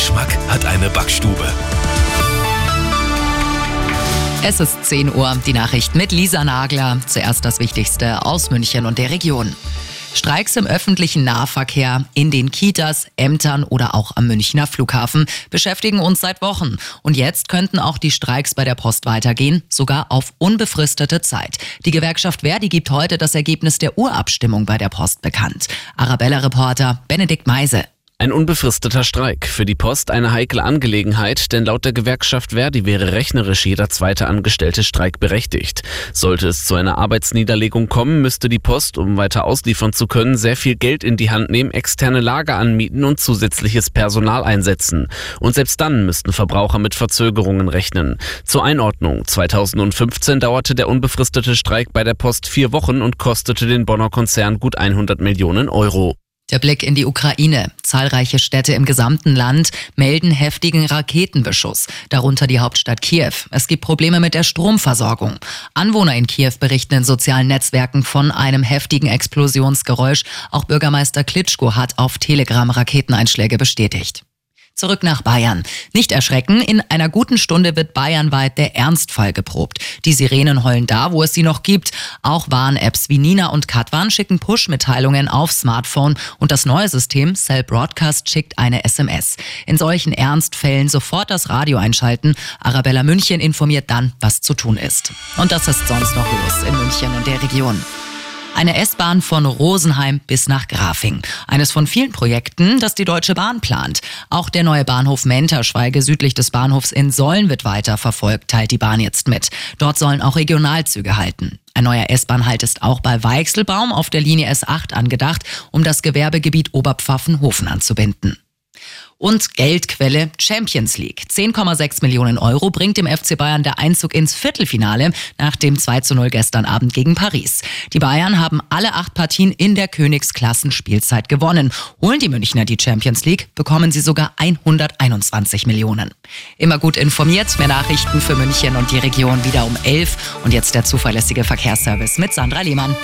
Geschmack hat eine Backstube. Es ist 10 Uhr, die Nachricht mit Lisa Nagler. Zuerst das Wichtigste aus München und der Region. Streiks im öffentlichen Nahverkehr, in den Kitas, Ämtern oder auch am Münchner Flughafen beschäftigen uns seit Wochen. Und jetzt könnten auch die Streiks bei der Post weitergehen, sogar auf unbefristete Zeit. Die Gewerkschaft Verdi gibt heute das Ergebnis der Urabstimmung bei der Post bekannt. Arabella-Reporter Benedikt Meise. Ein unbefristeter Streik. Für die Post eine heikle Angelegenheit, denn laut der Gewerkschaft Verdi wäre rechnerisch jeder zweite Angestellte Streik berechtigt. Sollte es zu einer Arbeitsniederlegung kommen, müsste die Post, um weiter ausliefern zu können, sehr viel Geld in die Hand nehmen, externe Lager anmieten und zusätzliches Personal einsetzen. Und selbst dann müssten Verbraucher mit Verzögerungen rechnen. Zur Einordnung. 2015 dauerte der unbefristete Streik bei der Post vier Wochen und kostete den Bonner Konzern gut 100 Millionen Euro. Der Blick in die Ukraine. Zahlreiche Städte im gesamten Land melden heftigen Raketenbeschuss, darunter die Hauptstadt Kiew. Es gibt Probleme mit der Stromversorgung. Anwohner in Kiew berichten in sozialen Netzwerken von einem heftigen Explosionsgeräusch. Auch Bürgermeister Klitschko hat auf Telegram Raketeneinschläge bestätigt. Zurück nach Bayern. Nicht erschrecken, in einer guten Stunde wird bayernweit der Ernstfall geprobt. Die Sirenen heulen da, wo es sie noch gibt. Auch Warn-Apps wie Nina und Katwan schicken Push-Mitteilungen auf Smartphone und das neue System Cell Broadcast schickt eine SMS. In solchen Ernstfällen sofort das Radio einschalten. Arabella München informiert dann, was zu tun ist. Und das ist sonst noch los in München und der Region. Eine S-Bahn von Rosenheim bis nach Grafing. Eines von vielen Projekten, das die Deutsche Bahn plant. Auch der neue Bahnhof Menterschweige südlich des Bahnhofs in Sollen wird weiter verfolgt, teilt die Bahn jetzt mit. Dort sollen auch Regionalzüge halten. Ein neuer S-Bahn-Halt ist auch bei Weichselbaum auf der Linie S8 angedacht, um das Gewerbegebiet Oberpfaffenhofen anzubinden. Und Geldquelle Champions League. 10,6 Millionen Euro bringt dem FC Bayern der Einzug ins Viertelfinale nach dem 2 zu 0 gestern Abend gegen Paris. Die Bayern haben alle acht Partien in der Königsklassenspielzeit gewonnen. Holen die Münchner die Champions League, bekommen sie sogar 121 Millionen. Immer gut informiert, mehr Nachrichten für München und die Region wieder um 11. Und jetzt der zuverlässige Verkehrsservice mit Sandra Lehmann.